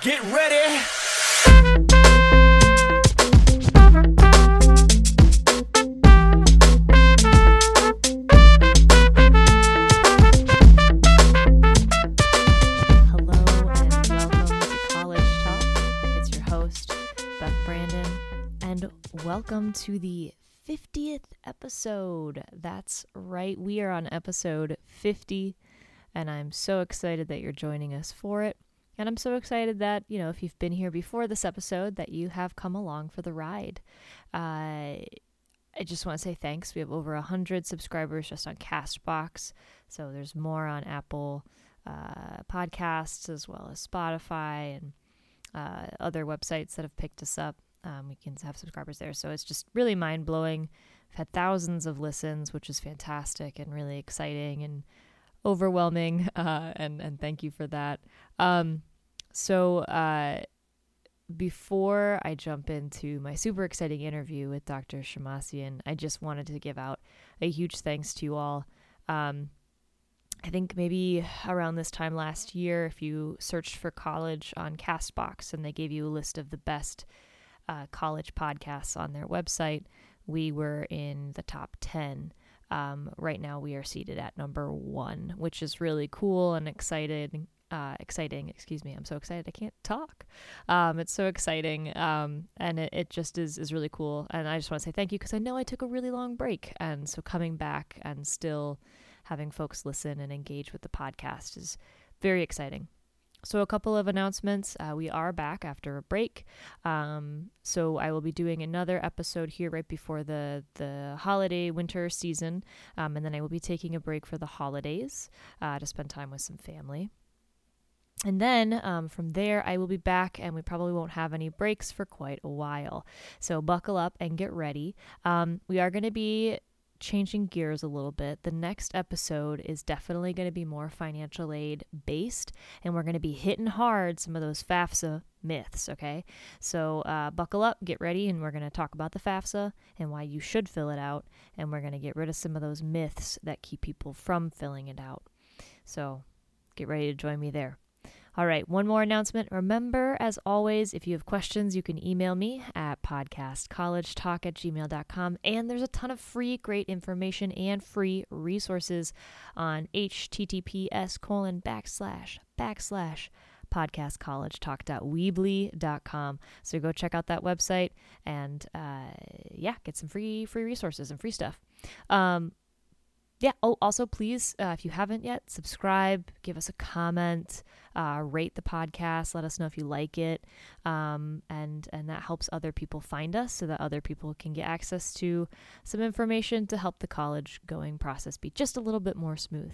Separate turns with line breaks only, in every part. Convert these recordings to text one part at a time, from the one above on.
Get ready.
Hello and welcome to College Talk. It's your host, Beth Brandon, and welcome to the 50th episode. That's right, we are on episode 50, and I'm so excited that you're joining us for it. And I'm so excited that, you know, if you've been here before this episode, that you have come along for the ride. Uh, I just want to say thanks. We have over 100 subscribers just on Castbox. So there's more on Apple uh, podcasts as well as Spotify and uh, other websites that have picked us up. Um, we can have subscribers there. So it's just really mind blowing. We've had thousands of listens, which is fantastic and really exciting and overwhelming. Uh, and, and thank you for that. Um, so, uh, before I jump into my super exciting interview with Dr. Shemmassian, I just wanted to give out a huge thanks to you all. Um, I think maybe around this time last year, if you searched for college on Castbox and they gave you a list of the best uh, college podcasts on their website, we were in the top 10. Um, right now, we are seated at number one, which is really cool and excited, uh, exciting. Excuse me, I'm so excited I can't talk. Um, it's so exciting, um, and it, it just is is really cool. And I just want to say thank you because I know I took a really long break, and so coming back and still having folks listen and engage with the podcast is very exciting. So, a couple of announcements. Uh, we are back after a break. Um, so, I will be doing another episode here right before the, the holiday winter season. Um, and then I will be taking a break for the holidays uh, to spend time with some family. And then um, from there, I will be back, and we probably won't have any breaks for quite a while. So, buckle up and get ready. Um, we are going to be changing gears a little bit. The next episode is definitely going to be more financial aid based, and we're going to be hitting hard some of those FAFSA myths, okay? So uh, buckle up, get ready, and we're going to talk about the FAFSA and why you should fill it out, and we're going to get rid of some of those myths that keep people from filling it out. So get ready to join me there. All right, one more announcement. Remember, as always, if you have questions, you can email me at podcastcollegetalk at gmail.com. And there's a ton of free, great information and free resources on https colon backslash backslash podcastcollegetalk.weebly.com. So go check out that website and uh, yeah, get some free free resources and free stuff. Um, yeah. Oh, also, please, uh, if you haven't yet, subscribe, give us a comment, uh, rate the podcast, let us know if you like it, um, and and that helps other people find us, so that other people can get access to some information to help the college going process be just a little bit more smooth.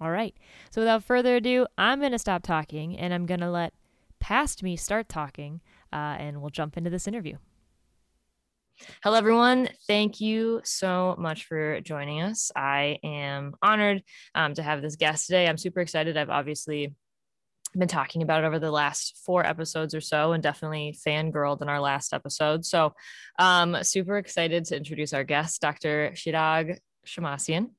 All right. So without further ado, I'm gonna stop talking, and I'm gonna let past me start talking, uh, and we'll jump into this interview. Hello, everyone. Thank you so much for joining us. I am honored um, to have this guest today. I'm super excited. I've obviously been talking about it over the last four episodes or so and definitely fangirled in our last episode. So, um, super excited to introduce our guest, Dr. Shirag Shemmassian.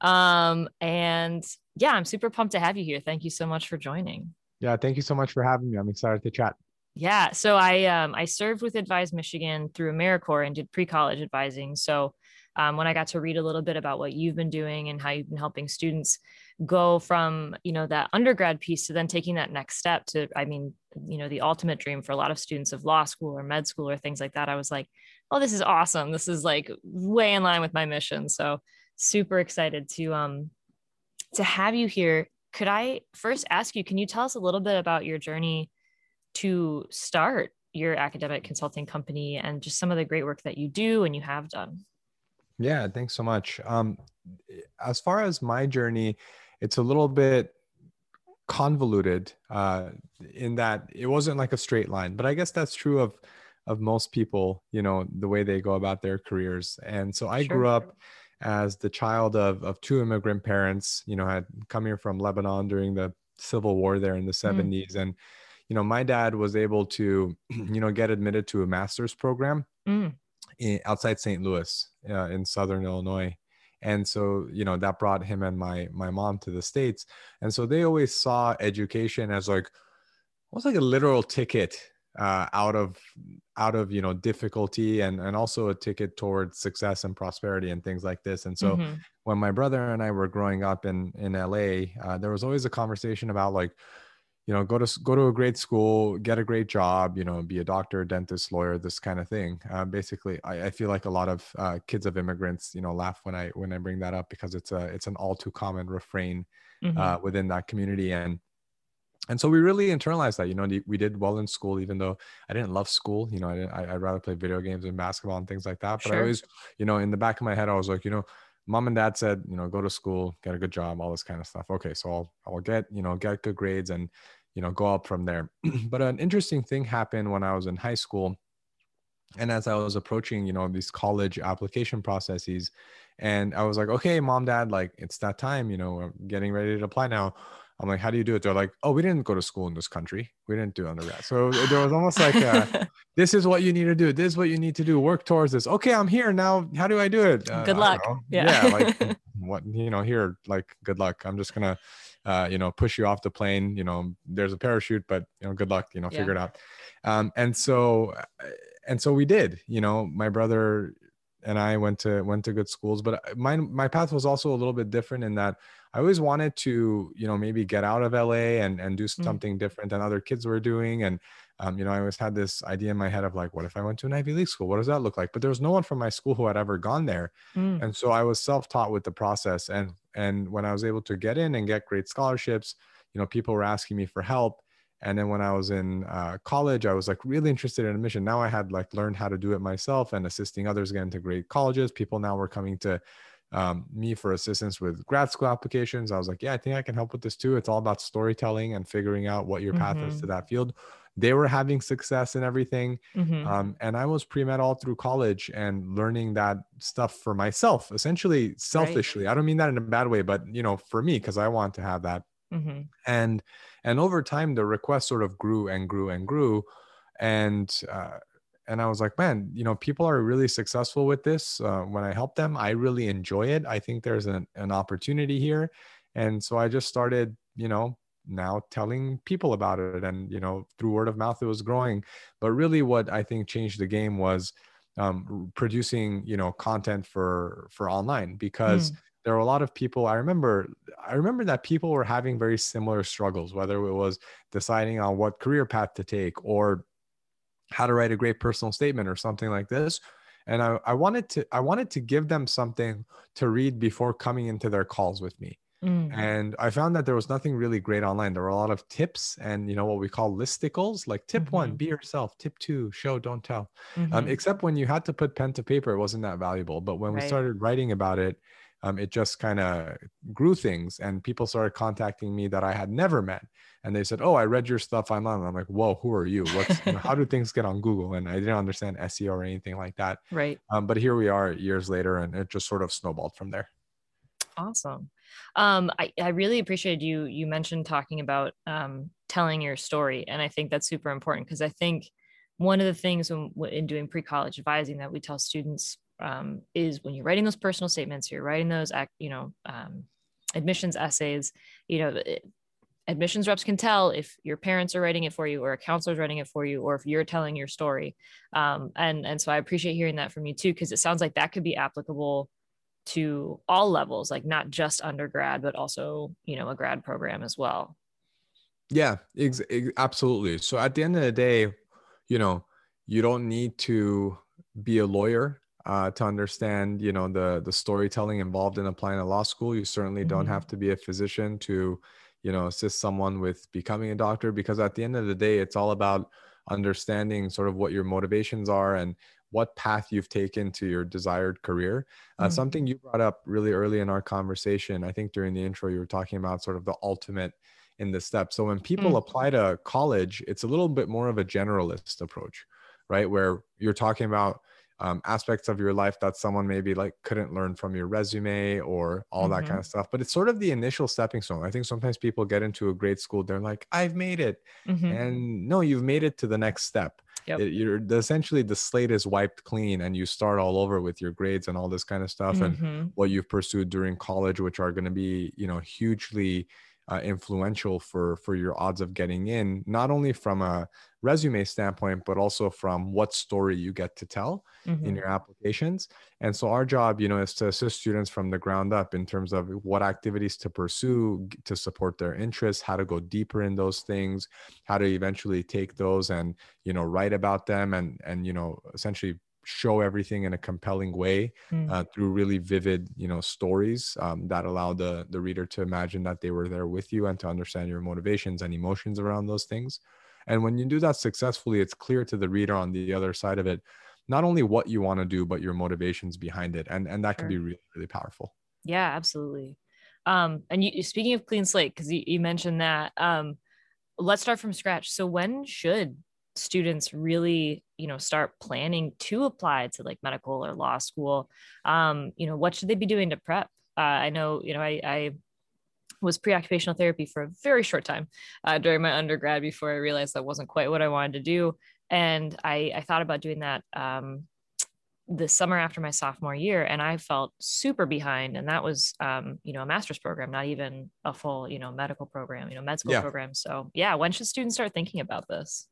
Um, and yeah, I'm super pumped to have you here. Thank you so much for joining.
Yeah, thank you so much for having me. I'm excited to chat.
Yeah. So I um I served with Advise Michigan through AmeriCorps and did pre-college advising. So um, when I got to read a little bit about what you've been doing and how you've been helping students go from you know that undergrad piece to then taking that next step to I mean you know the ultimate dream for a lot of students of law school or med school or things like that. I was like, oh, this is awesome. This is like way in line with my mission. So super excited to um to have you here. Could I first ask you? Can you tell us a little bit about your journey? To start your academic consulting company and just some of the great work that you do and you have done.
Yeah, thanks so much. Um, as far as my journey, it's a little bit convoluted uh, in that it wasn't like a straight line, but I guess that's true of of most people. You know, the way they go about their careers. And so I sure. grew up as the child of of two immigrant parents. You know, had come here from Lebanon during the civil war there in the 70s mm. and you know my dad was able to you know get admitted to a master's program mm. in, outside st louis uh, in southern illinois and so you know that brought him and my my mom to the states and so they always saw education as like almost like a literal ticket uh, out of out of you know difficulty and and also a ticket towards success and prosperity and things like this and so mm-hmm. when my brother and i were growing up in in la uh, there was always a conversation about like you know go to go to a great school get a great job you know be a doctor dentist lawyer this kind of thing uh, basically I, I, feel like a lot of uh, kids of immigrants you know laugh when i when i bring that up because it's a it's an all too common refrain mm-hmm. uh, within that community and and so we really internalized that you know we did well in school even though i didn't love school you know i I, would rather play video games and basketball and things like that but sure. i always you know in the back of my head i was like you know mom and dad said you know go to school get a good job all this kind of stuff. Okay so i'll i'll get you know get good grades and you know go up from there. But an interesting thing happened when i was in high school and as i was approaching you know these college application processes and i was like okay mom dad like it's that time you know i'm getting ready to apply now I'm like, how do you do it? They're like, oh, we didn't go to school in this country. We didn't do undergrad. So there was almost like, a, this is what you need to do. This is what you need to do. Work towards this. Okay, I'm here now. How do I do it?
Uh, good luck.
Yeah. yeah. Like what, you know, here, like, good luck. I'm just going to, uh, you know, push you off the plane. You know, there's a parachute, but, you know, good luck, you know, yeah. figure it out. Um, and so, uh, and so we did, you know, my brother and I went to, went to good schools, but my, my path was also a little bit different in that I always wanted to, you know, maybe get out of LA and and do mm. something mm. different than other kids were doing. And um, you know, I always had this idea in my head of like, what if I went to an Ivy League school? What does that look like? But there was no one from my school who had ever gone there, mm. and so I was self-taught with the process. And and when I was able to get in and get great scholarships, you know, people were asking me for help. And then when I was in uh, college, I was like really interested in admission. Now I had like learned how to do it myself and assisting others get into great colleges. People now were coming to um, me for assistance with grad school applications. I was like, yeah, I think I can help with this too. It's all about storytelling and figuring out what your path mm-hmm. is to mm-hmm. that field. They were having success and everything. Mm-hmm. Um, and I was pre med all through college and learning that stuff for myself, essentially selfishly. Right. I don't mean that in a bad way, but you know, for me, because I want to have that. Mm-hmm. And and over time, the request sort of grew and grew and grew. And uh, and I was like, man, you know, people are really successful with this. Uh, when I help them, I really enjoy it. I think there's an, an opportunity here. And so I just started, you know, now telling people about it. And, you know, through word of mouth, it was growing. But really, what I think changed the game was um, producing, you know, content for for online because. Mm. There were a lot of people. I remember. I remember that people were having very similar struggles, whether it was deciding on what career path to take, or how to write a great personal statement or something like this and I, I wanted to i wanted to give them something to read before coming into their calls with me mm. and i found that there was nothing really great online there were a lot of tips and you know what we call listicles like tip mm-hmm. one be yourself tip two show don't tell um, mm-hmm. um, except when you had to put pen to paper it wasn't that valuable but when right. we started writing about it um, it just kind of grew things and people started contacting me that i had never met and they said, "Oh, I read your stuff online." And I'm like, "Whoa, who are you? What's you know, how do things get on Google?" And I didn't understand SEO or anything like that.
Right.
Um, but here we are years later, and it just sort of snowballed from there.
Awesome. Um, I, I really appreciated you. You mentioned talking about um, telling your story, and I think that's super important because I think one of the things when, in doing pre-college advising that we tell students um, is when you're writing those personal statements, you're writing those, you know, um, admissions essays. You know, admissions reps can tell if your parents are writing it for you or a counselor's writing it for you or if you're telling your story um, and and so i appreciate hearing that from you too because it sounds like that could be applicable to all levels like not just undergrad but also you know a grad program as well
yeah ex- ex- absolutely so at the end of the day you know you don't need to be a lawyer uh, to understand you know the the storytelling involved in applying to law school you certainly mm-hmm. don't have to be a physician to you know assist someone with becoming a doctor because at the end of the day it's all about understanding sort of what your motivations are and what path you've taken to your desired career. Uh, mm-hmm. Something you brought up really early in our conversation, I think during the intro, you were talking about sort of the ultimate in the step. So when people mm-hmm. apply to college, it's a little bit more of a generalist approach, right? Where you're talking about um, aspects of your life that someone maybe like couldn't learn from your resume or all mm-hmm. that kind of stuff but it's sort of the initial stepping stone i think sometimes people get into a great school they're like i've made it mm-hmm. and no you've made it to the next step yep. it, you're essentially the slate is wiped clean and you start all over with your grades and all this kind of stuff mm-hmm. and what you've pursued during college which are going to be you know hugely uh, influential for for your odds of getting in not only from a resume standpoint but also from what story you get to tell mm-hmm. in your applications and so our job you know is to assist students from the ground up in terms of what activities to pursue to support their interests how to go deeper in those things how to eventually take those and you know write about them and and you know essentially show everything in a compelling way mm. uh, through really vivid you know stories um, that allow the the reader to imagine that they were there with you and to understand your motivations and emotions around those things and when you do that successfully it's clear to the reader on the other side of it not only what you want to do but your motivations behind it and and that sure. can be really really powerful
yeah absolutely um and you speaking of clean slate because you, you mentioned that um let's start from scratch so when should students really you know start planning to apply to like medical or law school um you know what should they be doing to prep? Uh, i know you know i i was pre-occupational therapy for a very short time uh, during my undergrad before i realized that wasn't quite what i wanted to do. And i i thought about doing that um the summer after my sophomore year and i felt super behind. And that was um, you know a master's program not even a full you know medical program you know med school yeah. program. So yeah when should students start thinking about this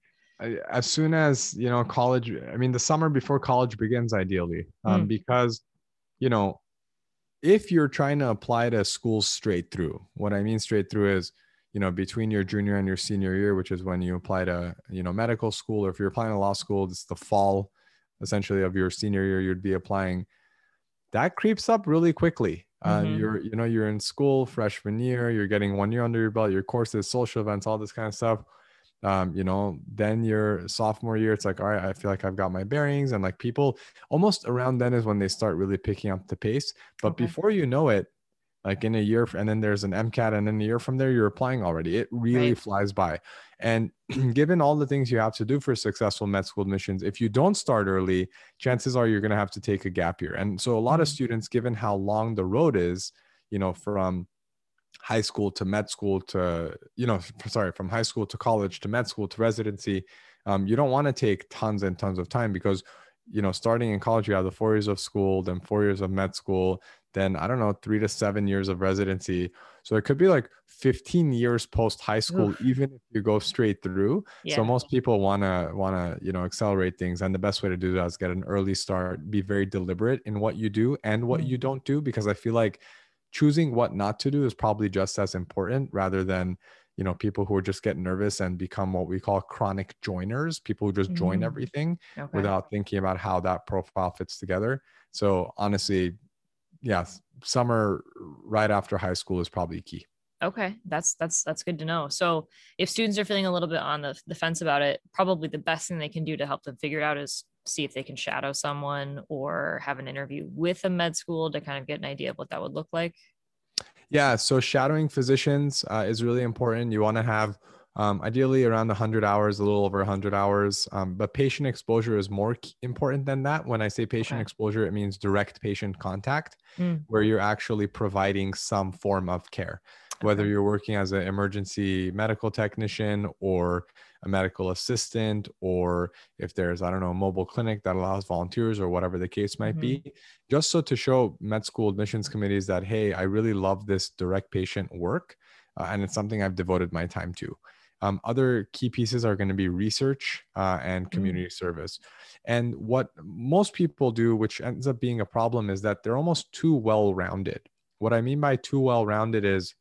as soon as you know college i mean the summer before college begins ideally um, mm. because you know if you're trying to apply to schools straight through what i mean straight through is you know between your junior and your senior year which is when you apply to you know medical school or if you're applying to law school it's the fall essentially of your senior year you'd be applying that creeps up really quickly uh, mm-hmm. you're you know you're in school freshman year you're getting one year under your belt your courses social events all this kind of stuff um, you know, then your sophomore year, it's like, all right, I feel like I've got my bearings. And like people almost around then is when they start really picking up the pace. But okay. before you know it, like in a year, and then there's an MCAT, and then a year from there, you're applying already. It really right. flies by. And given all the things you have to do for successful med school admissions, if you don't start early, chances are you're going to have to take a gap year. And so a lot mm-hmm. of students, given how long the road is, you know, from high school to med school to you know sorry from high school to college to med school to residency um, you don't want to take tons and tons of time because you know starting in college you have the four years of school then four years of med school then i don't know three to seven years of residency so it could be like 15 years post high school Oof. even if you go straight through yeah. so most people want to want to you know accelerate things and the best way to do that is get an early start be very deliberate in what you do and what mm-hmm. you don't do because i feel like choosing what not to do is probably just as important rather than you know people who are just get nervous and become what we call chronic joiners people who just mm-hmm. join everything okay. without thinking about how that profile fits together so honestly yeah summer right after high school is probably key
okay that's that's that's good to know so if students are feeling a little bit on the, the fence about it probably the best thing they can do to help them figure it out is see if they can shadow someone or have an interview with a med school to kind of get an idea of what that would look like?
Yeah, so shadowing physicians uh, is really important. You want to have um, ideally around 100 hours, a little over 100 hours, um, but patient exposure is more important than that. When I say patient okay. exposure, it means direct patient contact, mm. where you're actually providing some form of care, whether you're working as an emergency medical technician or a medical assistant or if there's i don't know a mobile clinic that allows volunteers or whatever the case might mm-hmm. be just so to show med school admissions committees that hey i really love this direct patient work uh, and it's something i've devoted my time to um, other key pieces are going to be research uh, and mm. community mm-hmm. service. And what most people do, which ends up being a problem, is that they're almost too well rounded. What I mean by too well rounded is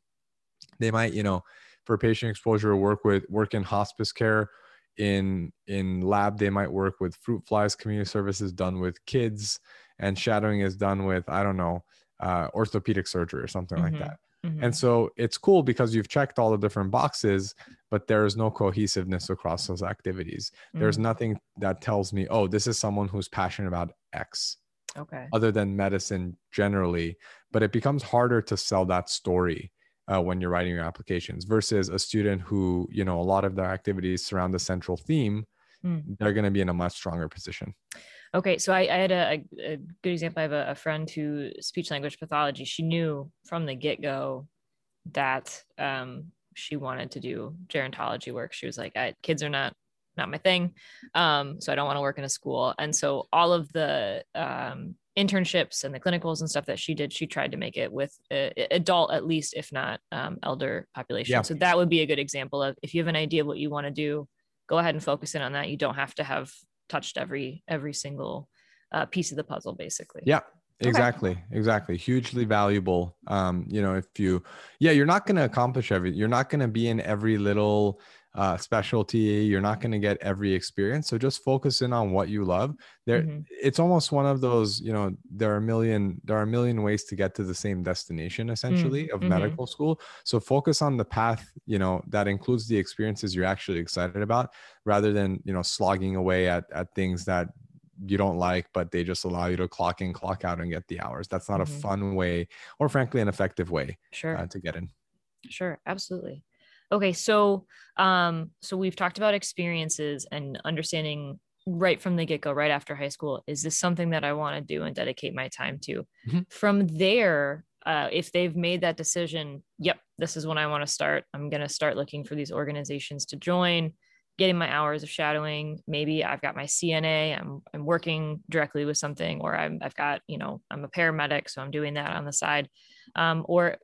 they might, you know, for patient exposure work with work in hospice care in in lab they might work with fruit flies community services done with kids and shadowing is done with i don't know uh, orthopedic surgery or something mm-hmm. like that mm-hmm. and so it's cool because you've checked all the different boxes but there is no cohesiveness across those activities mm-hmm. there's mm. nothing that tells me oh this is someone who's passionate about x
okay
other than medicine generally but it becomes harder to sell that story uh, when you're writing your applications versus a student who you know a lot of their activities surround the central theme mm. they're going to be in a much stronger position.
Okay so i, I had a, a, good example. I have a, a, friend who speech language pathology she knew from the get-go that um, she wanted to do gerontology work. She was like kids are not not my thing. Um, so I don't want to work in a school. And so all of the um, internships and the clinicals and stuff that she did, she tried to make it with a, adult at least, if not um, elder population. Yeah. So that would be a good example of if you have an idea of what you want to do, go ahead and focus in on that. You don't have to have touched every every single uh, piece of the puzzle, basically.
Yeah, exactly okay. exactly hugely valuable um you know if you yeah you're not going to accomplish every you're not going to be in every little uh, specialty. You're not going to get every experience. So just focus in on what you love. There, mm-hmm. it's almost one of those. You know, there are a million. There are a million ways to get to the same destination, essentially, mm-hmm. of medical school. So focus on the path. You know, that includes the experiences you're actually excited about, rather than you know slogging away at at things that you don't like, but they just allow you to clock in, clock out, and get the hours. That's not mm-hmm. a fun way, or frankly, an effective way
sure.
Uh, to get in.
Sure, absolutely. Okay, so um, so we've talked about experiences and understanding right from the get-go, right after high school, is this something that I want to do and dedicate my time to? Mm-hmm. From there, uh, if they've made that decision, yep, this is when I want to start. I'm going to start looking for these organizations to join, getting my hours of shadowing. Maybe I've got my CNA, I'm, I'm working directly with something, or I'm, I've got, you know, I'm a paramedic, so I'm doing that on the side. Um, or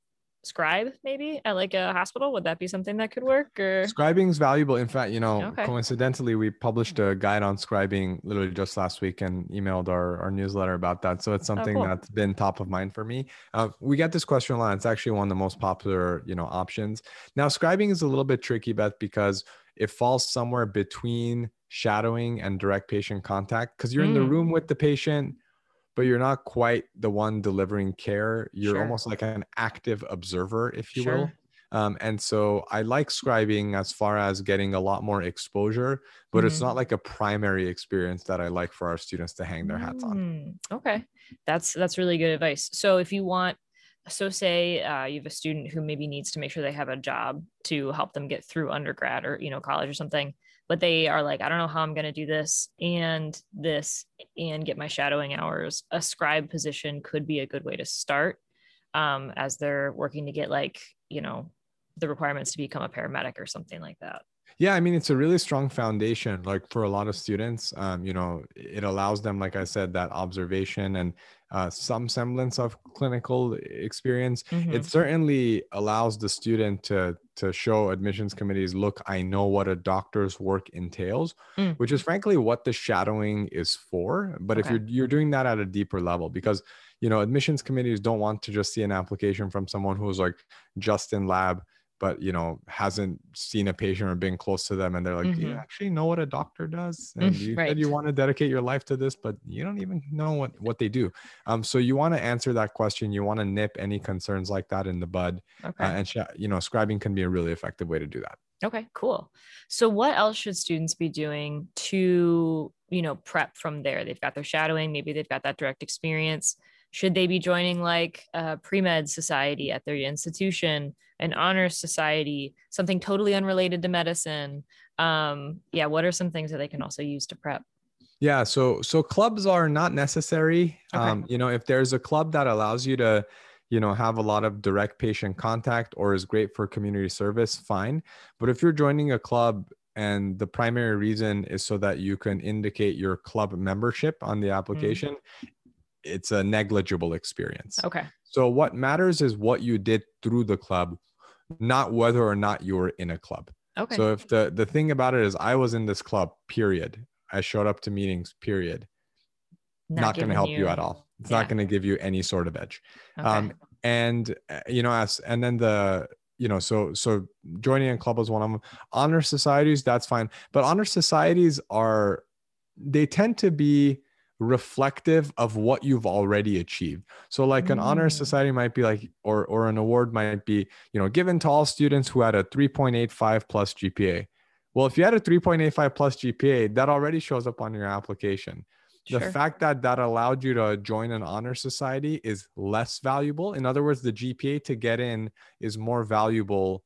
scribe maybe at like a hospital would that be something that could work or
scribing is valuable in fact you know okay. coincidentally we published a guide on scribing literally just last week and emailed our, our newsletter about that so it's oh, something oh, cool. that's been top of mind for me uh, we get this question a lot it's actually one of the most popular you know options now scribing is a little bit tricky beth because it falls somewhere between shadowing and direct patient contact because you're mm. in the mm. room with the patient but you're not quite the one delivering care. You're sure. almost like an active observer, if you sure. will. Um, and so I like scribing as far as getting a lot more exposure, but mm-hmm. it's not like a primary experience that I like for our students to hang their hats on.
Mm, okay, that's that's really good advice. So if you want, so say uh, you have a student who maybe needs to make sure they have a job to help them get through undergrad or you know college or something but they are like, I don't know how I'm going to do this and this and get my shadowing hours. A scribe position could be a good way to start um, as they're working to get like, you know, the requirements to become a paramedic or something like that.
Yeah, I mean, it's a really strong foundation. Like for a lot of students, um, you know, it allows them, like I said, that observation and uh, some semblance of clinical experience. Mm-hmm. It certainly allows the student to to show admissions committees, look, I know what a doctor's work entails, mm. which is frankly what the shadowing is for. But okay. if you're you're doing that at a deeper level, because you know admissions committees don't want to just see an application from someone who's like just in lab but you know hasn't seen a patient or been close to them and they're like mm-hmm. you actually know what a doctor does and you right. said you want to dedicate your life to this but you don't even know what what they do um so you want to answer that question you want to nip any concerns like that in the bud uh, okay. uh, and sh- you know scribing can be a really effective way to do that
okay cool so what else should students be doing to you know prep from there they've got their shadowing maybe they've got that direct experience should they be joining like a pre-med society at their institution an honors society something totally unrelated to medicine um yeah what are some things that they can also use to prep
yeah so so clubs are not necessary okay. um you know if there's a club that allows you to you know have a lot of direct patient contact or is great for community service fine but if you're joining a club and the primary reason is so that you can indicate your club membership on the mm. application mm it's a negligible experience.
Okay.
So what matters is what you did through the club, not whether or not you were in a club.
Okay.
So if the the thing about it is I was in this club, period. I showed up to meetings, period. Not, not going to help you, you, at all. It's yeah. not going to give you any sort of edge. Okay. Um, and uh, you know, as and then the you know, so so joining a club is one of them. Honor societies, that's fine, but honor societies are they tend to be reflective of what you've already achieved. So like an honor mm. society might be like or or an award might be, you know, given to all students who had a 3.85 plus GPA. Well, if you had a 3.85 plus GPA, that already shows up on your application. Sure. The fact that that allowed you to join an honor society is less valuable. In other words, the GPA to get in is more valuable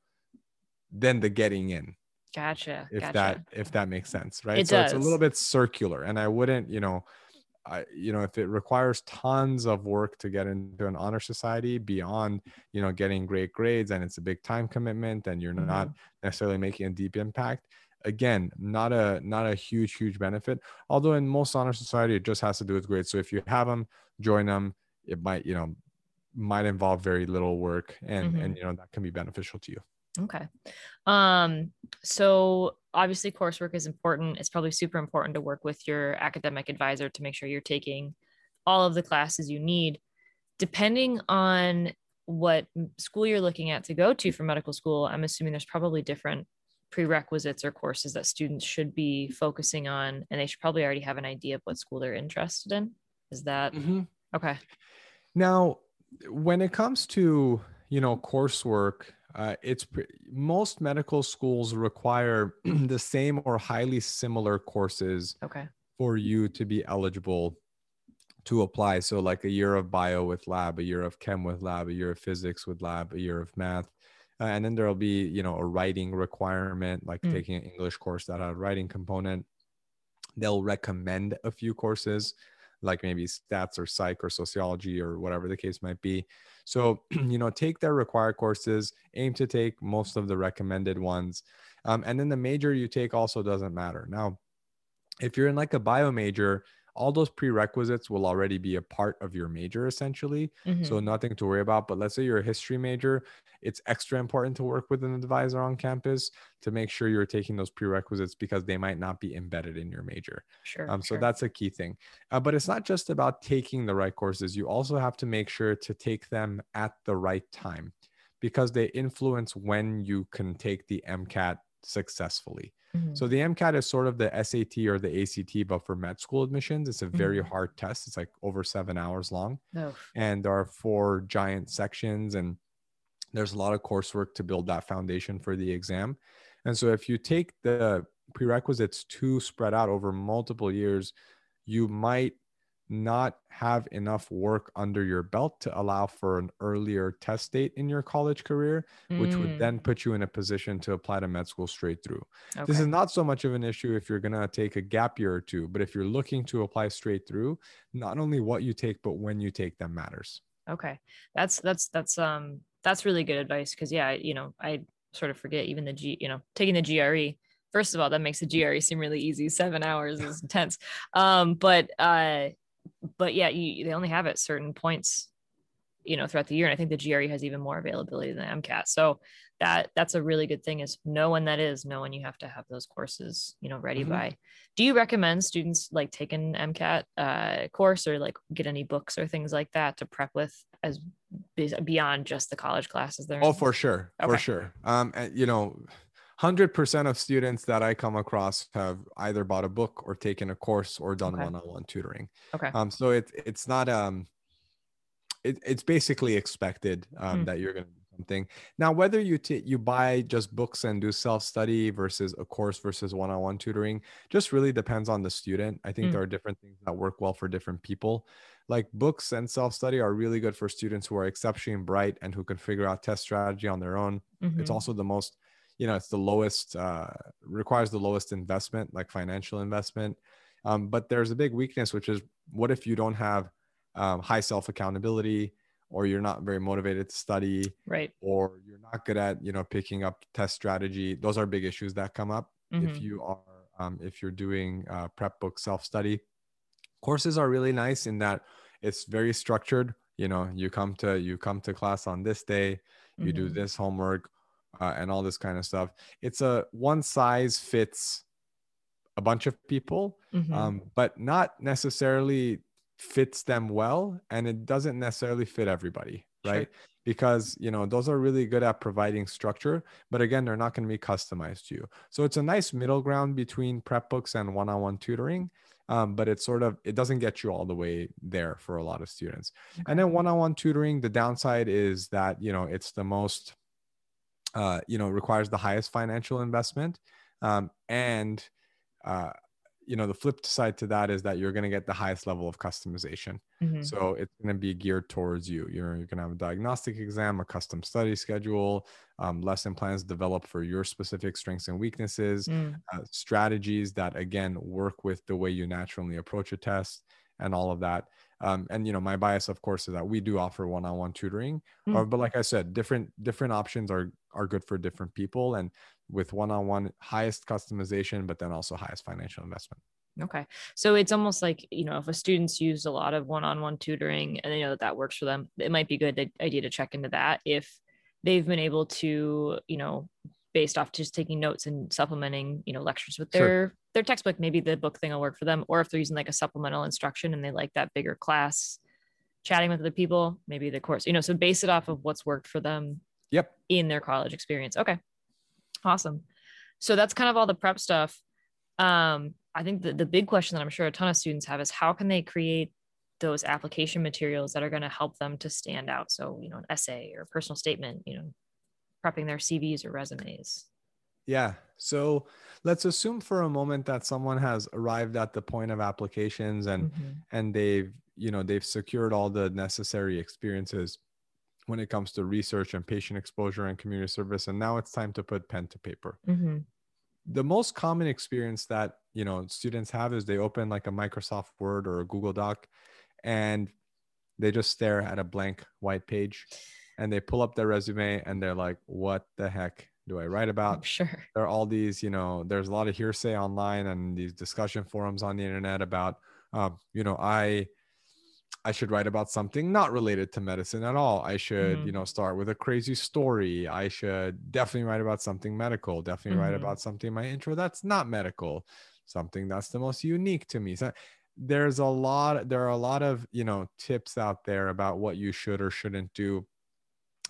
than the getting in.
Gotcha.
If
gotcha.
that if that makes sense, right? It so does. it's a little bit circular and I wouldn't, you know, I, you know, if it requires tons of work to get into an honor society beyond, you know, getting great grades and it's a big time commitment and you're mm-hmm. not necessarily making a deep impact, again, not a not a huge huge benefit. Although in most honor society, it just has to do with grades. So if you have them, join them. It might, you know, might involve very little work, and mm-hmm. and you know that can be beneficial to you.
Okay. Um, so obviously coursework is important. It's probably super important to work with your academic advisor to make sure you're taking all of the classes you need. Depending on what school you're looking at to go to for medical school, I'm assuming there's probably different prerequisites or courses that students should be focusing on, and they should probably already have an idea of what school they're interested in. Is that mm-hmm. okay?
Now, when it comes to you know coursework, uh, it's pre- most medical schools require the same or highly similar courses
okay.
for you to be eligible to apply. So, like a year of bio with lab, a year of chem with lab, a year of physics with lab, a year of math. Uh, and then there'll be, you know, a writing requirement, like mm. taking an English course that has a writing component. They'll recommend a few courses, like maybe stats or psych or sociology or whatever the case might be. So, you know, take their required courses, aim to take most of the recommended ones. Um, and then the major you take also doesn't matter. Now, if you're in like a bio major, all those prerequisites will already be a part of your major essentially. Mm-hmm. So nothing to worry about. But let's say you're a history major, it's extra important to work with an advisor on campus to make sure you're taking those prerequisites because they might not be embedded in your major.
Sure.
Um, so
sure.
that's a key thing. Uh, but it's not just about taking the right courses. You also have to make sure to take them at the right time because they influence when you can take the MCAT successfully. Mm-hmm. So the MCAT is sort of the SAT or the ACT, but for med school admissions, it's a very mm-hmm. hard test. It's like over seven hours long,
oh.
and there are four giant sections, and there's a lot of coursework to build that foundation for the exam. And so if you take the prerequisites to spread out over multiple years, you might not have enough work under your belt to allow for an earlier test date in your college career, mm. which would then mm. put you in a position to apply to med school straight through. Okay. This is not so much of an issue if you're going to take a gap year or two, but if you're looking to apply straight through, not only what you take, but when you take them matters.
Okay. That's, that's, that's, um, that's really good advice. Cause yeah, you know, I sort of forget even the G, you know, taking the GRE, first of all, that makes the GRE seem really easy. Seven hours is intense. Um, but, uh, but yeah, you, they only have it certain points, you know, throughout the year. And I think the GRE has even more availability than MCAT. So that that's a really good thing is know when that is, know when you have to have those courses, you know, ready mm-hmm. by. Do you recommend students like take an MCAT uh, course or like get any books or things like that to prep with as beyond just the college classes there?
Oh, for sure. Okay. For sure. Um, you know, 100% of students that I come across have either bought a book or taken a course or done okay. one-on-one tutoring.
Okay.
Um, so it, it's not, um, it, it's basically expected um, mm. that you're going to do something. Now, whether you, t- you buy just books and do self-study versus a course versus one-on-one tutoring, just really depends on the student. I think mm. there are different things that work well for different people. Like books and self-study are really good for students who are exceptionally bright and who can figure out test strategy on their own. Mm-hmm. It's also the most you know it's the lowest uh, requires the lowest investment like financial investment um, but there's a big weakness which is what if you don't have um, high self accountability or you're not very motivated to study
right
or you're not good at you know picking up test strategy those are big issues that come up mm-hmm. if you are um, if you're doing uh, prep book self study courses are really nice in that it's very structured you know you come to you come to class on this day you mm-hmm. do this homework uh, and all this kind of stuff. It's a one size fits a bunch of people, mm-hmm. um, but not necessarily fits them well, and it doesn't necessarily fit everybody, right? Sure. Because you know those are really good at providing structure, but again, they're not going to be customized to you. So it's a nice middle ground between prep books and one-on-one tutoring. Um, but it's sort of it doesn't get you all the way there for a lot of students okay. and then one-on-one tutoring the downside is that you know it's the most uh, you know requires the highest financial investment um, and uh, you know the flip side to that is that you're going to get the highest level of customization mm-hmm. so it's going to be geared towards you you're, you're going to have a diagnostic exam a custom study schedule um, lesson plans developed for your specific strengths and weaknesses mm. uh, strategies that again work with the way you naturally approach a test and all of that um, and you know my bias of course is that we do offer one-on-one tutoring
Mm.
or, but like i said different different options are are good for different people and with one-on-one highest customization but then also highest financial investment
Okay. So it's almost like, you know, if a student's used a lot of one-on-one tutoring and they know that that works for them, it might be a good idea to check into that if they've been able to, you know, based off just taking notes and supplementing, you know, lectures with
Sure.
Their textbook, maybe the book thing will work for them. Or if they're using like a supplemental instruction and they like that bigger class, chatting with other people, maybe the course, you know, so base it off of what's worked for them
yep
in their college experience. Okay. Awesome. So that's kind of all the prep stuff. Um, I think the, the big question that I'm sure a ton of students have is how can they create those application materials that are going to help them to stand out? So, you know, an essay or a personal statement, you know, prepping their CVs or resumes.
Yeah. So let's assume for a moment that someone has arrived at the point of applications and
Mhm.
and they've, you know, they've secured all the necessary experiences when it comes to research and patient exposure and community service and now it's time to put pen to paper.
Mhm.
The most common experience that, you know, students have is they open like a Microsoft Word or a Google Doc and they just stare at a blank white page and they pull up their resume and they're like, what the heck do I write about?
I'm sure.
there are all these, you know, there's a lot of hearsay online and these discussion forums on the internet about, um, you know, I, I should write about something not related to medicine at all. I should,
Mhm.
you know, start with a crazy story. I should definitely write about something medical. Definitely write
Mhm.
about something in my intro that's not medical. Something that's the most unique to me. So there's a lot. There are a lot of you know tips out there about what you should or shouldn't do,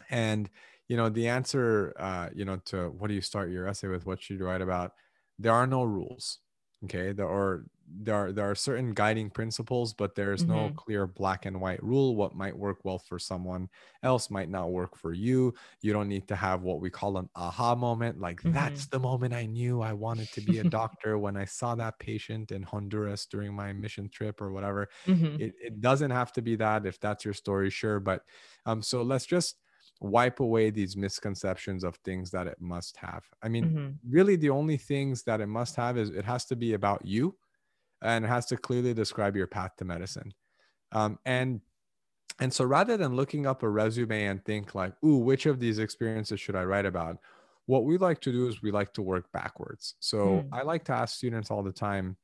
and you know the answer uh, you know to what do you start your essay with what should you write about there are no rules okay? There are there are there are certain guiding principles but there's no
Mhm.
clear black and white rule. What might work well for someone else might not work for you. You don't need to have what we call an aha moment like that's the moment i knew i wanted to be a doctor when i saw that patient in honduras during my mission trip or whatever.
Mhm.
it, it doesn't have to be that if that's your story sure but um so let's just wipe away these misconceptions of things that it must have i mean
Mhm.
really the only things that it must have is it has to be about you and it has to clearly describe your path to medicine um, and and so rather than looking up a resume and think like ooh which of these experiences should i write about what we like to do is we like to work backwards so
Hmm.
i like to ask students all the time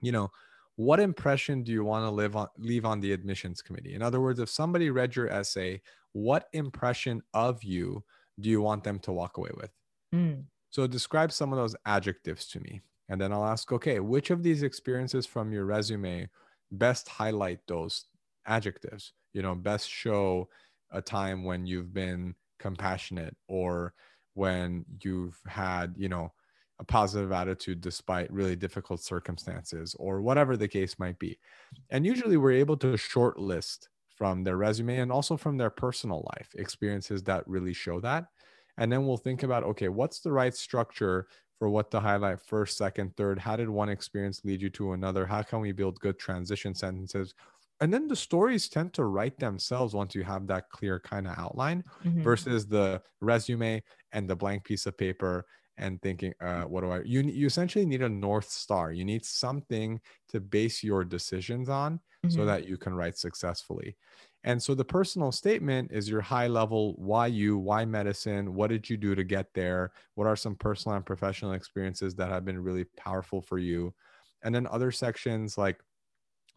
you know what impression do you want to live on leave on the admissions committee in other words if somebody read your essay what impression of you do you want them to walk away with
Mm.
so describe some of those adjectives to me. And then I'll ask, okay, which of these experiences from your resume best highlight those adjectives? You know, best show a time when you've been compassionate or when you've had, you know, a positive attitude despite really difficult circumstances or whatever the case might be. And usually we're able to shortlist from their resume and also from their personal life experiences that really show that and then we'll think about okay what's the right structure for what to highlight first second third how did one experience lead you to another how can we build good transition sentences and then the stories tend to write themselves once you have that clear kind of outline
Mhm.
versus the resume and the blank piece of paper and thinking uh, what do i you, you essentially need a north star you need something to base your decisions on so
Mhm.
that you can write successfully and so the personal statement is your high level why you, why medicine, what did you do to get there? What are some personal and professional experiences that have been really powerful for you? And then other sections like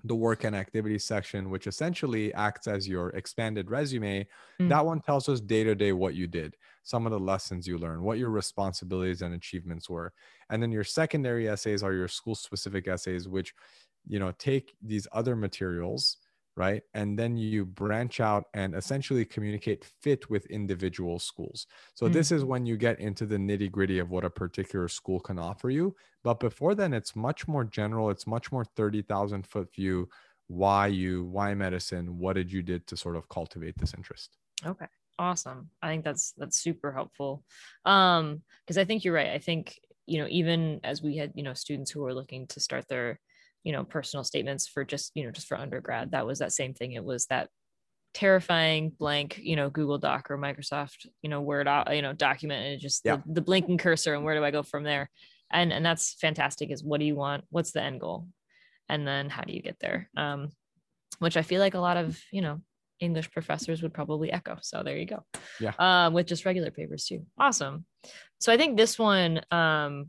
the work and activity section, which essentially acts as your expanded resume.
Mm.
That one tells us day to day what you did, some of the lessons you learned, what your responsibilities and achievements were. And then your secondary essays are your school specific essays, which, you know, take these other materials right? And then you branch out and essentially communicate fit with individual schools. So
Mm.
this is when you get into the nitty gritty of what a particular school can offer you. But before then, it's much more general. It's much more 30,000 foot view. Why you, why medicine? What did you did to sort of cultivate this interest?
Okay. Awesome. I think that's that's super helpful. Um, because I think you're right. I think, you know, even as we had, you know, students who were looking to start their, you know, personal statements for just, you know, just for undergrad, that was that same thing. It was that terrifying blank, you know, Google Doc or Microsoft, you know, Word, uh, you know, document and just
Yeah.
the, the blinking cursor and where do I go from there? And and that's fantastic is what do you want? What's the end goal? and then how do you get there um, which i feel like a lot of you know english professors would probably echo so there you go
Yeah.
um, with just regular papers too awesome so i think this one um,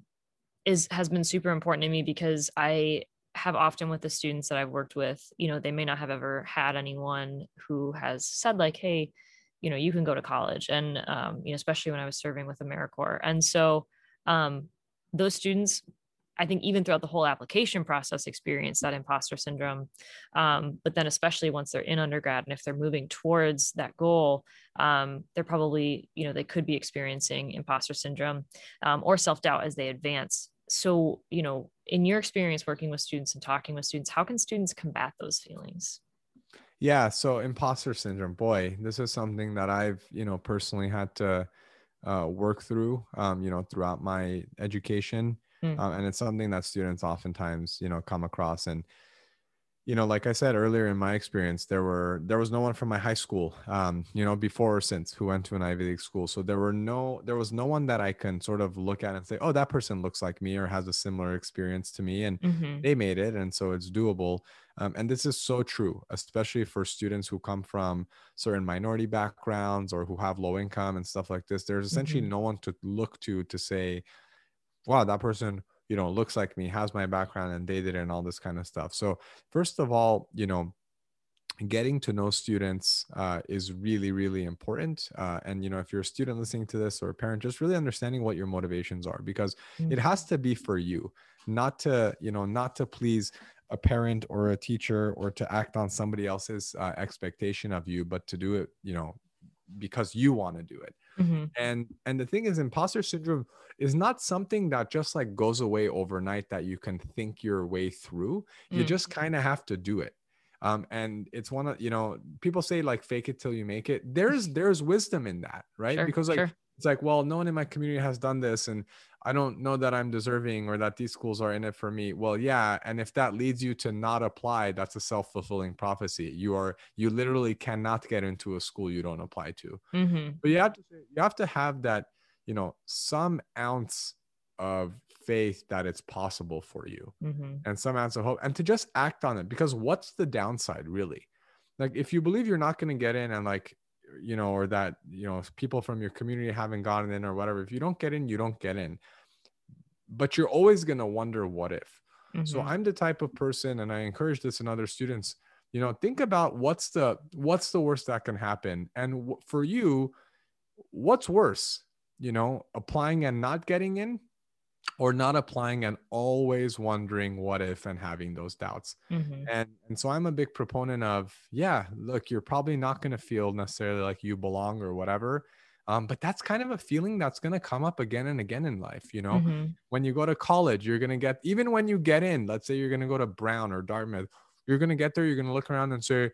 is has been super important to me because i have often with the students that i've worked with you know they may not have ever had anyone who has said like hey you know you can go to college and um, you know especially when i was serving with americorps and so um, those students I think even throughout the whole application process experience that imposter syndrome. Um, but then especially once they're in undergrad and if they're moving towards that goal, um, they're probably, you know, they could be experiencing imposter syndrome um, or self-doubt as they advance. So, you know, in your experience working with students and talking with students, how can students combat those feelings?
Yeah, so imposter syndrome, boy, this is something that I've, you know, personally had to uh, work through, um, you know, throughout my education. Mm. Um, and it's something that students oftentimes, you know, come across. And, you know, like I said earlier in my experience, there were there was no one from my high school, um, you know, before or since who went to an Ivy League school. So there were no there was no one that I can sort of look at and say, oh, that person looks like me or has a similar experience to me, and mm-hmm. they made it, and so it's doable. Um, and this is so true, especially for students who come from certain minority backgrounds or who have low income and stuff like this. There's essentially mm-hmm. no one to look to to say, wow, that person, you know, looks like me, has my background, and they did it, and all this kind of stuff. So, first of all, you know, getting to know students uh, is really really important uh, and you know if you're a student listening to this or a parent just really understanding what your motivations are because mm-hmm. it has to be for you not to you know not to please a parent or a teacher or to act on somebody else's uh, expectation of you but to do it you know because you want to do it. Mm-hmm. and and the thing is imposter syndrome is not something that just like goes away overnight that you can think your way through. You just kind of have to do it. Um, and it's one of you know people say like fake it till you make it. There's there's wisdom in that right?
Sure,
because like
sure.
It's like well no one in my community has done this and I don't know that I'm deserving or that these schools are in it for me. Well, yeah. And if that leads you to not apply, that's a self fulfilling prophecy. You are, you literally cannot get into a school you don't apply to. Mm-hmm. But you have to, you have to have that, you know, some ounce of faith that it's possible for you mm-hmm. and some ounce of hope and to just act on it because what's the downside really? Like if you believe you're not going to get in and like you know, or that, you know, people from your community haven't gotten in or whatever. If you don't get in, you don't get in. But you're always going to wonder what if. Mm-hmm. So I'm the type of person, and I encourage this in other students, you know, think about what's the what's the worst that can happen. And w- for you, what's worse? You know, applying and not getting in or not applying and always wondering what if and having those doubts. Mm-hmm. And and so I'm a big proponent of yeah, look, you're probably not going to feel necessarily like you belong or whatever. Um, but that's kind of a feeling that's going to come up again and again in life. You know, mm-hmm. when you go to college, you're going to get, even when you get in, let's say you're going to go to Brown or Dartmouth, you're going to get there, you're going to look around and say,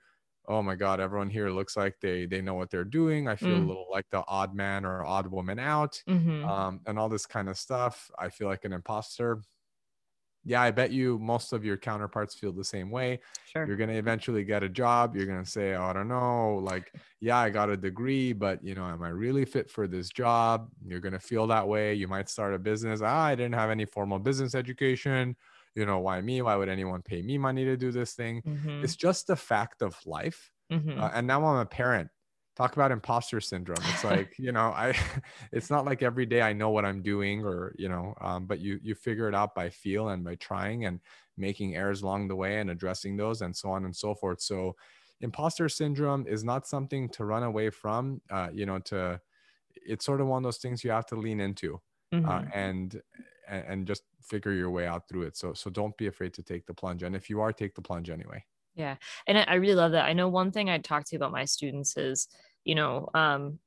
oh my god everyone here looks like they they know what they're doing i feel mm. a little like the odd man or odd woman out mm-hmm. um, and all this kind of stuff i feel like an imposter yeah i bet you most of your counterparts feel the same way
sure.
you're going to eventually get a job you're going to say oh, i don't know like yeah i got a degree but you know am i really fit for this job you're going to feel that way you might start a business ah, i didn't have any formal business education you know why me why would anyone pay me money to do this thing mm-hmm. it's just a fact of life mm-hmm. uh, and now i'm a parent talk about imposter syndrome it's like you know i it's not like every day i know what i'm doing or you know um, but you you figure it out by feel and by trying and making errors along the way and addressing those and so on and so forth so imposter syndrome is not something to run away from uh, you know to it's sort of one of those things you have to lean into uh, mm-hmm. uh, and and just figure your way out through it. So so don't be afraid to take the plunge. And if you are, take the plunge anyway.
Yeah. And I really love that. I know one thing I talk to about my students is, you know, um,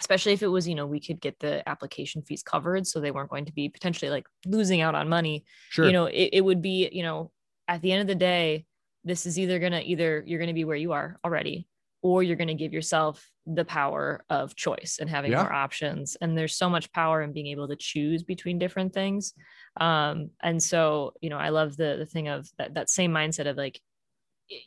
especially if it was, you know, we could get the application fees covered so they weren't going to be potentially like losing out on money.
Sure.
You know, it, it would be, you know, at the end of the day, this is either gonna either you're gonna be where you are already, or you're gonna give yourself the power of choice and having yeah. more options. And there's so much power in being able to choose between different things um and so you know i love the the thing of that that same mindset of like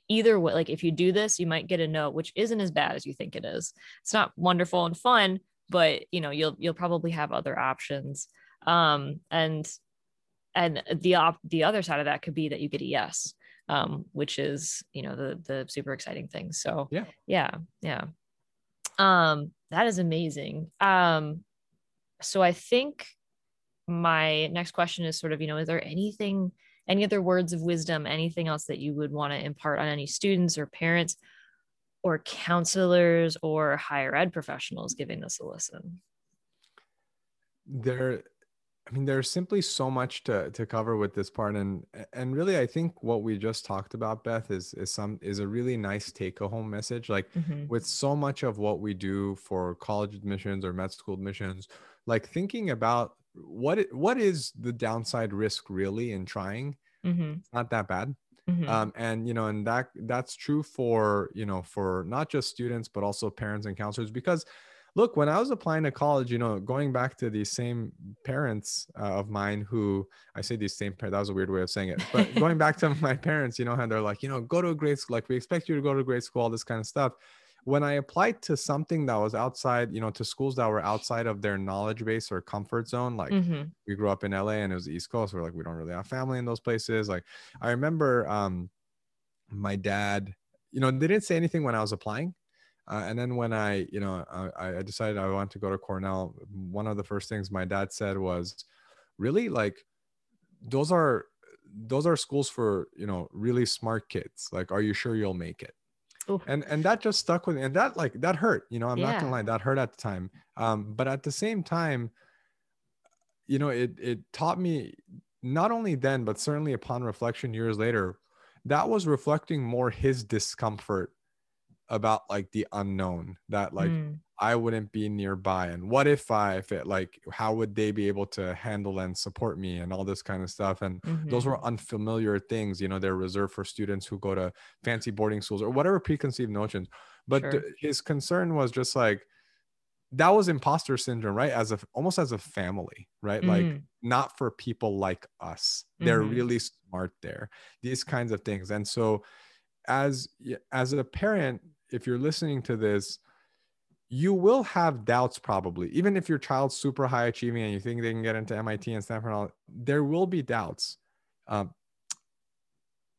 either way like if you do this you might get a no which isn't as bad as you think it is it's not wonderful and fun but you know you'll you'll probably have other options um and and the op the other side of that could be that you get a yes um, which is you know the the super exciting thing. So
Yeah.
yeah, yeah. Um, that is amazing. Um, so I think my next question is sort of, you know, is there anything, any other words of wisdom, anything else that you would want to impart on any students or parents or counselors or higher ed professionals giving this a listen?
there i mean there's simply so much to to cover with this part and and really i think what we just talked about beth is is some is a really nice take home message like
Mhm.
with so much of what we do for college admissions or med school admissions like thinking about what it, what is the downside risk really in trying
Mhm.
it's not that bad
Mhm.
um, and you know and that that's true for you know for not just students but also parents and counselors because look when i was applying to college you know going back to these same parents uh, of mine who i say these same parents that was a weird way of saying it but going back to my parents you know and they're like you know go to a grade school like we expect you to go to grade school all this kind of stuff when i applied to something that was outside you know to schools that were outside of their knowledge base or comfort zone like
Mhm.
we grew up in LA and it was the East Coast. We're like, we don't really have family in those places. Like, I remember um, my dad, you know, they didn't say anything when I was applying. Uh, and then when I, you know, I, I decided I wanted to go to Cornell, one of the first things my dad said was, really like, those are, those are schools for, you know, really smart kids. Like, are you sure you'll make it?
Ooh.
and and that just stuck with me and that like that hurt you know i'm not gonna lie that hurt at the time um but at the same time you know it it taught me not only then but certainly upon reflection years later that was reflecting more his discomfort about like the unknown that like
Mm.
i wouldn't be nearby and what if i if it like how would they be able to handle and support me and all this kind of stuff and those
Mhm.
were unfamiliar things you know they're reserved for students who go to fancy boarding schools or whatever preconceived notions but
Sure.
th- his concern was just like that was imposter syndrome right as a almost as a family right like
Mhm.
not for people like us they're
Mhm.
really smart there these kinds of things and so as as a parent if you're listening to this you will have doubts probably even if your child's super high achieving and you think they can get into mit and stanford and all, there will be doubts um,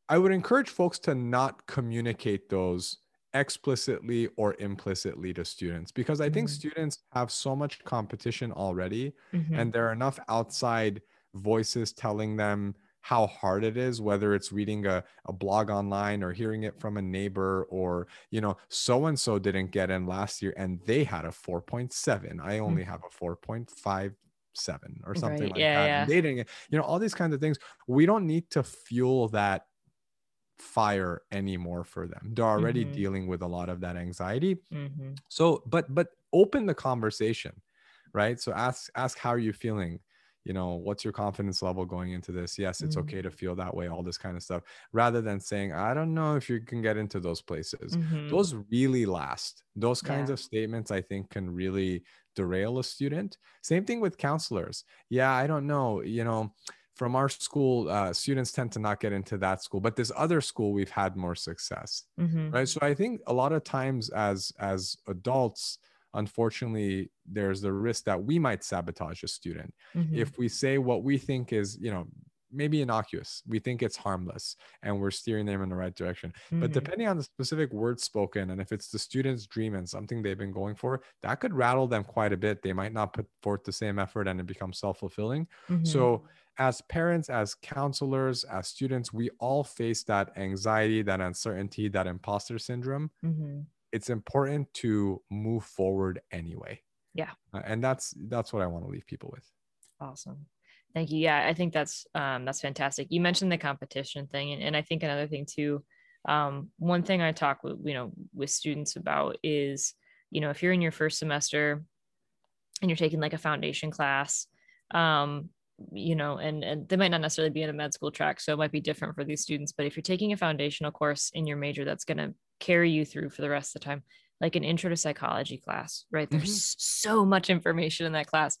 i would encourage folks to not communicate those explicitly or implicitly to students because i think
Mhm.
students have so much competition already
Mhm.
and there are enough outside voices telling them how hard it is whether it's reading a, a blog online or hearing it from a neighbor or you know so and so didn't get in last year and they had a 4.7 i only have a 4.57 or something
Right,
like
yeah,
that
yeah.
and they didn't get- you know all these kinds of things. We don't need to fuel that fire anymore for them. They're already
Mhm.
dealing with a lot of that anxiety.
Mhm.
so but but open the conversation right? So ask ask how are you feeling you know what's your confidence level going into this yes it's
Mm.
okay to feel that way all this kind of stuff rather than saying i don't know if you can get into those places
Mhm.
those really last those kinds
Yeah.
of statements i think can really derail a student same thing with counselors yeah i don't know you know from our school uh, students tend to not get into that school but this other school we've had more success
Mhm.
right so i think a lot of times as as adults unfortunately there's the risk that we might sabotage a student
Mhm.
if we say what we think is you know maybe innocuous we think it's harmless and we're steering them in the right direction but
Mhm.
depending on the specific words spoken and if it's the student's dream and something they've been going for that could rattle them quite a bit they might not put forth the same effort and it becomes self-fulfilling
Mhm.
so as parents as counselors as students we all face that anxiety that uncertainty that imposter syndrome
Mhm.
It's important to move forward anyway
Yeah.
Uh, and that's that's what i want to leave people with
Awesome. Thank you. Yeah, I think that's um that's fantastic. You mentioned the competition thing and, and I think another thing too. Um, one thing I talk with you know with students about is, you know, if you're in your first semester and you're taking like a foundation class, um, you know, and and they might not necessarily be in a med school track, so it might be different for these students. But if you're taking a foundational course in your major that's gonna carry you through for the rest of the time, like an intro to psychology class, right? There's so much information in that class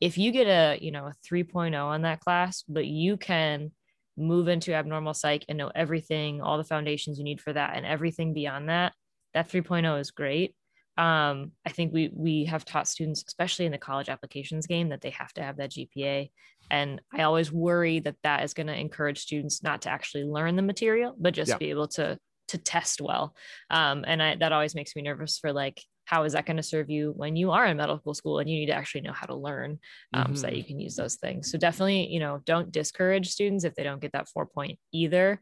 if you get a you know a 3.0 on that class but you can move into abnormal psych and know everything all the foundations you need for that and everything beyond that that 3.0 is great um, I think we we have taught students, especially in the college applications game, that they have to have that GPA. And I always worry that that is going to encourage students not to actually learn the material, but just yeah. be able to to test well. Um, and I, that always makes me nervous for like how is that going to serve you when you are in medical school and you need to actually know how to learn um, mm-hmm. so that mm-hmm. you can use those things so definitely you know don't discourage students if they don't get that four point either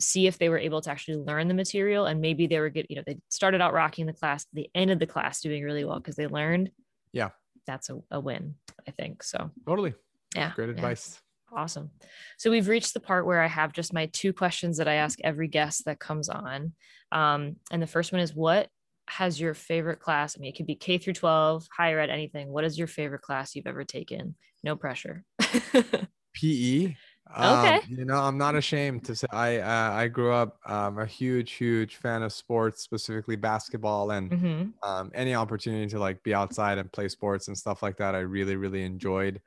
see if they were able to actually learn the material and maybe they were good you know they started out rocking the class the end of the class doing really well because they learned
yeah
that's a, a win i think so
totally
yeah
great advice
yeah. Awesome so we've reached the part where i have just my two questions that i ask every guest that comes on um, and the first one is what has your favorite class? I mean, it could be K through 12, higher ed, anything. What is your favorite class you've ever taken? No pressure.
PE. Okay. Um, you know, I'm not ashamed to say I uh, I grew up um, a huge, huge fan of sports, specifically basketball, and mm-hmm. um, any opportunity to like be outside and play sports and stuff like that. I really, really enjoyed.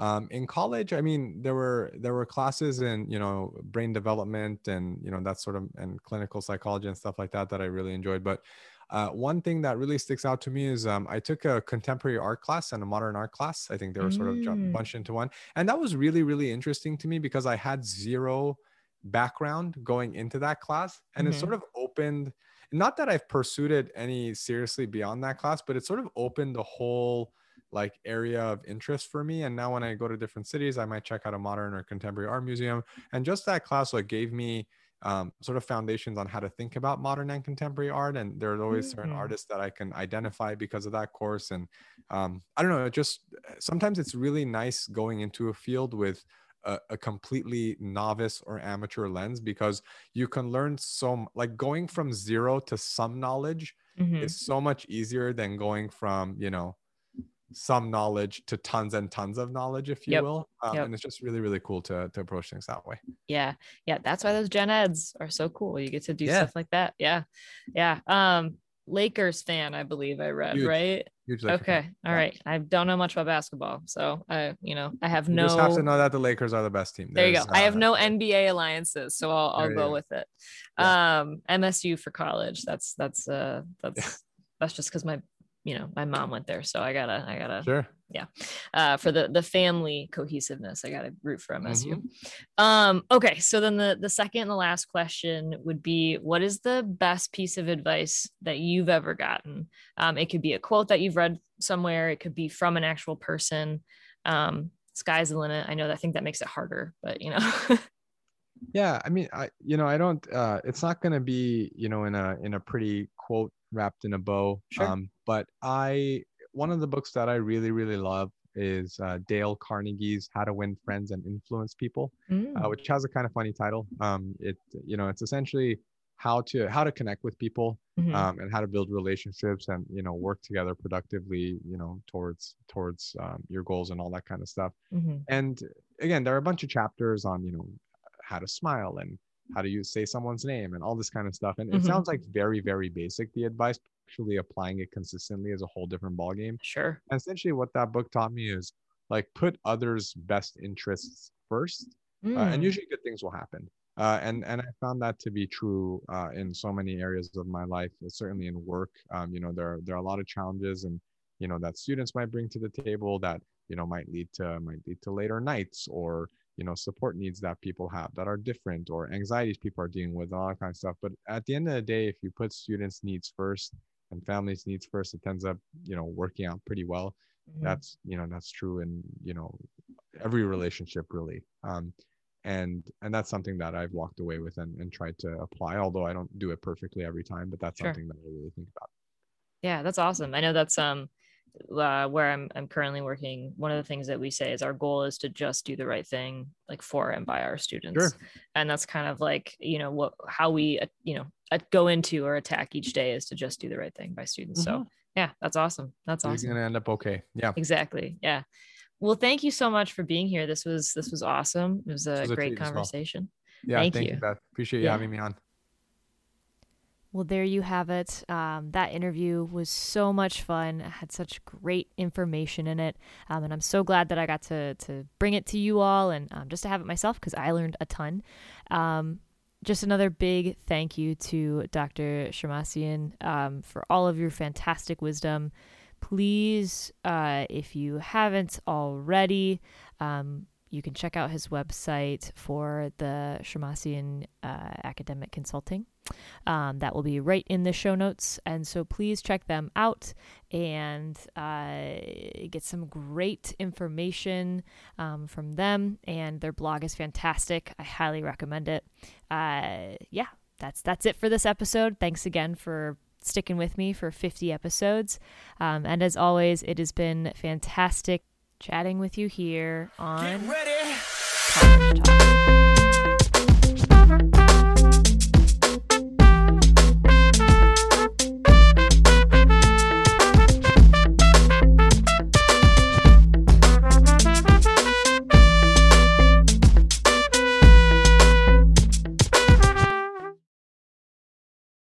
Um, in college, I mean, there were there were classes in you know brain development and you know that sort of and clinical psychology and stuff like that that I really enjoyed. But uh, one thing that really sticks out to me is um, I took a contemporary art class and a modern art class. I think they were sort of mm. bunched into one. And that was really, really interesting to me because I had zero background going into that class. And mm-hmm. it sort of opened, not that I've pursued it any seriously beyond that class, but it sort of opened the whole like area of interest for me and now when i go to different cities i might check out a modern or contemporary art museum and just that class like gave me um, sort of foundations on how to think about modern and contemporary art. And there's always certain mm-hmm. artists that I can identify because of that course. And um, I don't know, it just sometimes it's really nice going into a field with a, a, completely novice or amateur lens because you can learn so like going from zero to some knowledge mm-hmm. is so much easier than going from you know some knowledge to tons and tons of knowledge, if you yep. will. Um, yep. And it's just really, really cool to, to approach things that way.
Yeah. Yeah. That's why those gen eds are so cool. You get to do yeah. stuff like that. Yeah. Yeah. Um, Lakers fan, I believe I read, Huge. right? Huge okay. Fan. All yeah. right. I don't know much about basketball. So I, you know, I have no.
You just have to know that the Lakers are the best team.
There's, there you go. Uh, I have uh, no NBA alliances, so I'll, I'll go with it. Yeah. Um, MSU for college. That's, that's, uh, that's, that's just because my you know my mom went there so i gotta i gotta
sure.
yeah. Uh, for the the family cohesiveness i gotta root for msu mm-hmm. um okay so then the the second and the last question would be what is the best piece of advice that you've ever gotten? Um it could be a quote that you've read somewhere it could be from an actual person. Um sky's the limit. I know that i think that makes it harder but you know.
Yeah i mean i you know i don't uh it's not going to be you know in a in a pretty quote wrapped in a bow. Sure. Um, but I one of the books that I really really love is uh, Dale Carnegie's How to Win Friends and Influence People, uh, mm. uh, which has a kind of funny title. Um, it you know it's essentially how to how to connect with people mm-hmm. um, and how to build relationships and you know work together productively you know towards towards um, your goals and all that kind of stuff mm-hmm. and again there are a bunch of chapters on you know how to smile and how do you say someone's name and all this kind of stuff and mm-hmm. it sounds like very very basic the advice actually applying it consistently is a whole different ballgame
sure
and essentially what that book taught me is like put others best interests first mm. uh, and mm. usually good things will happen uh, and and I found that to be true uh, in so many areas of my life. Certainly in work, um, you know, there are, there are a lot of challenges, and you know that students might bring to the table that you know might lead to might lead to later nights or you know support needs that people have that are different or anxieties people are dealing with and all that kind of stuff but at the end of the day if you put students needs first and families needs first it ends up you know working out pretty well mm-hmm. that's you know that's true in you know every relationship really um and and that's something that i've walked away with and, and tried to apply although i don't do it perfectly every time but that's sure. something that i really think about
yeah that's awesome i know that's um uh, where I'm, I'm currently working, one of the things that we say is our goal is to just do the right thing, like for and by our students. Sure. And that's kind of like, you know, what, how we, uh, you know, uh, go into or attack each day is to just do the right thing by students. Mm-hmm. So yeah, that's awesome. That's awesome.
You're going to end up okay. Yeah.
Exactly. Yeah. Well, thank you so much for being here. This was, this was awesome. It was a was great conversation.
Well. Yeah. Thank, thank you. you Appreciate you yeah. having me on.
Well, there you have it. Um, that interview was so much fun. It had such great information in it. Um, and I'm so glad that I got to, to bring it to you all and um, just to have it myself because I learned a ton. Um, just another big thank you to Dr. Shemmassian um, for all of your fantastic wisdom. Please, uh, if you haven't already, um, you can check out his website for the Shemmassian uh, Academic Consulting. Um, that will be right in the show notes. And so please check them out and uh, get some great information um, from them. And their blog is fantastic. I highly recommend it. Uh, yeah, that's that's it for this episode. Thanks again for sticking with me for 50 episodes. Um, and as always, it has been fantastic chatting with you here on College Talk.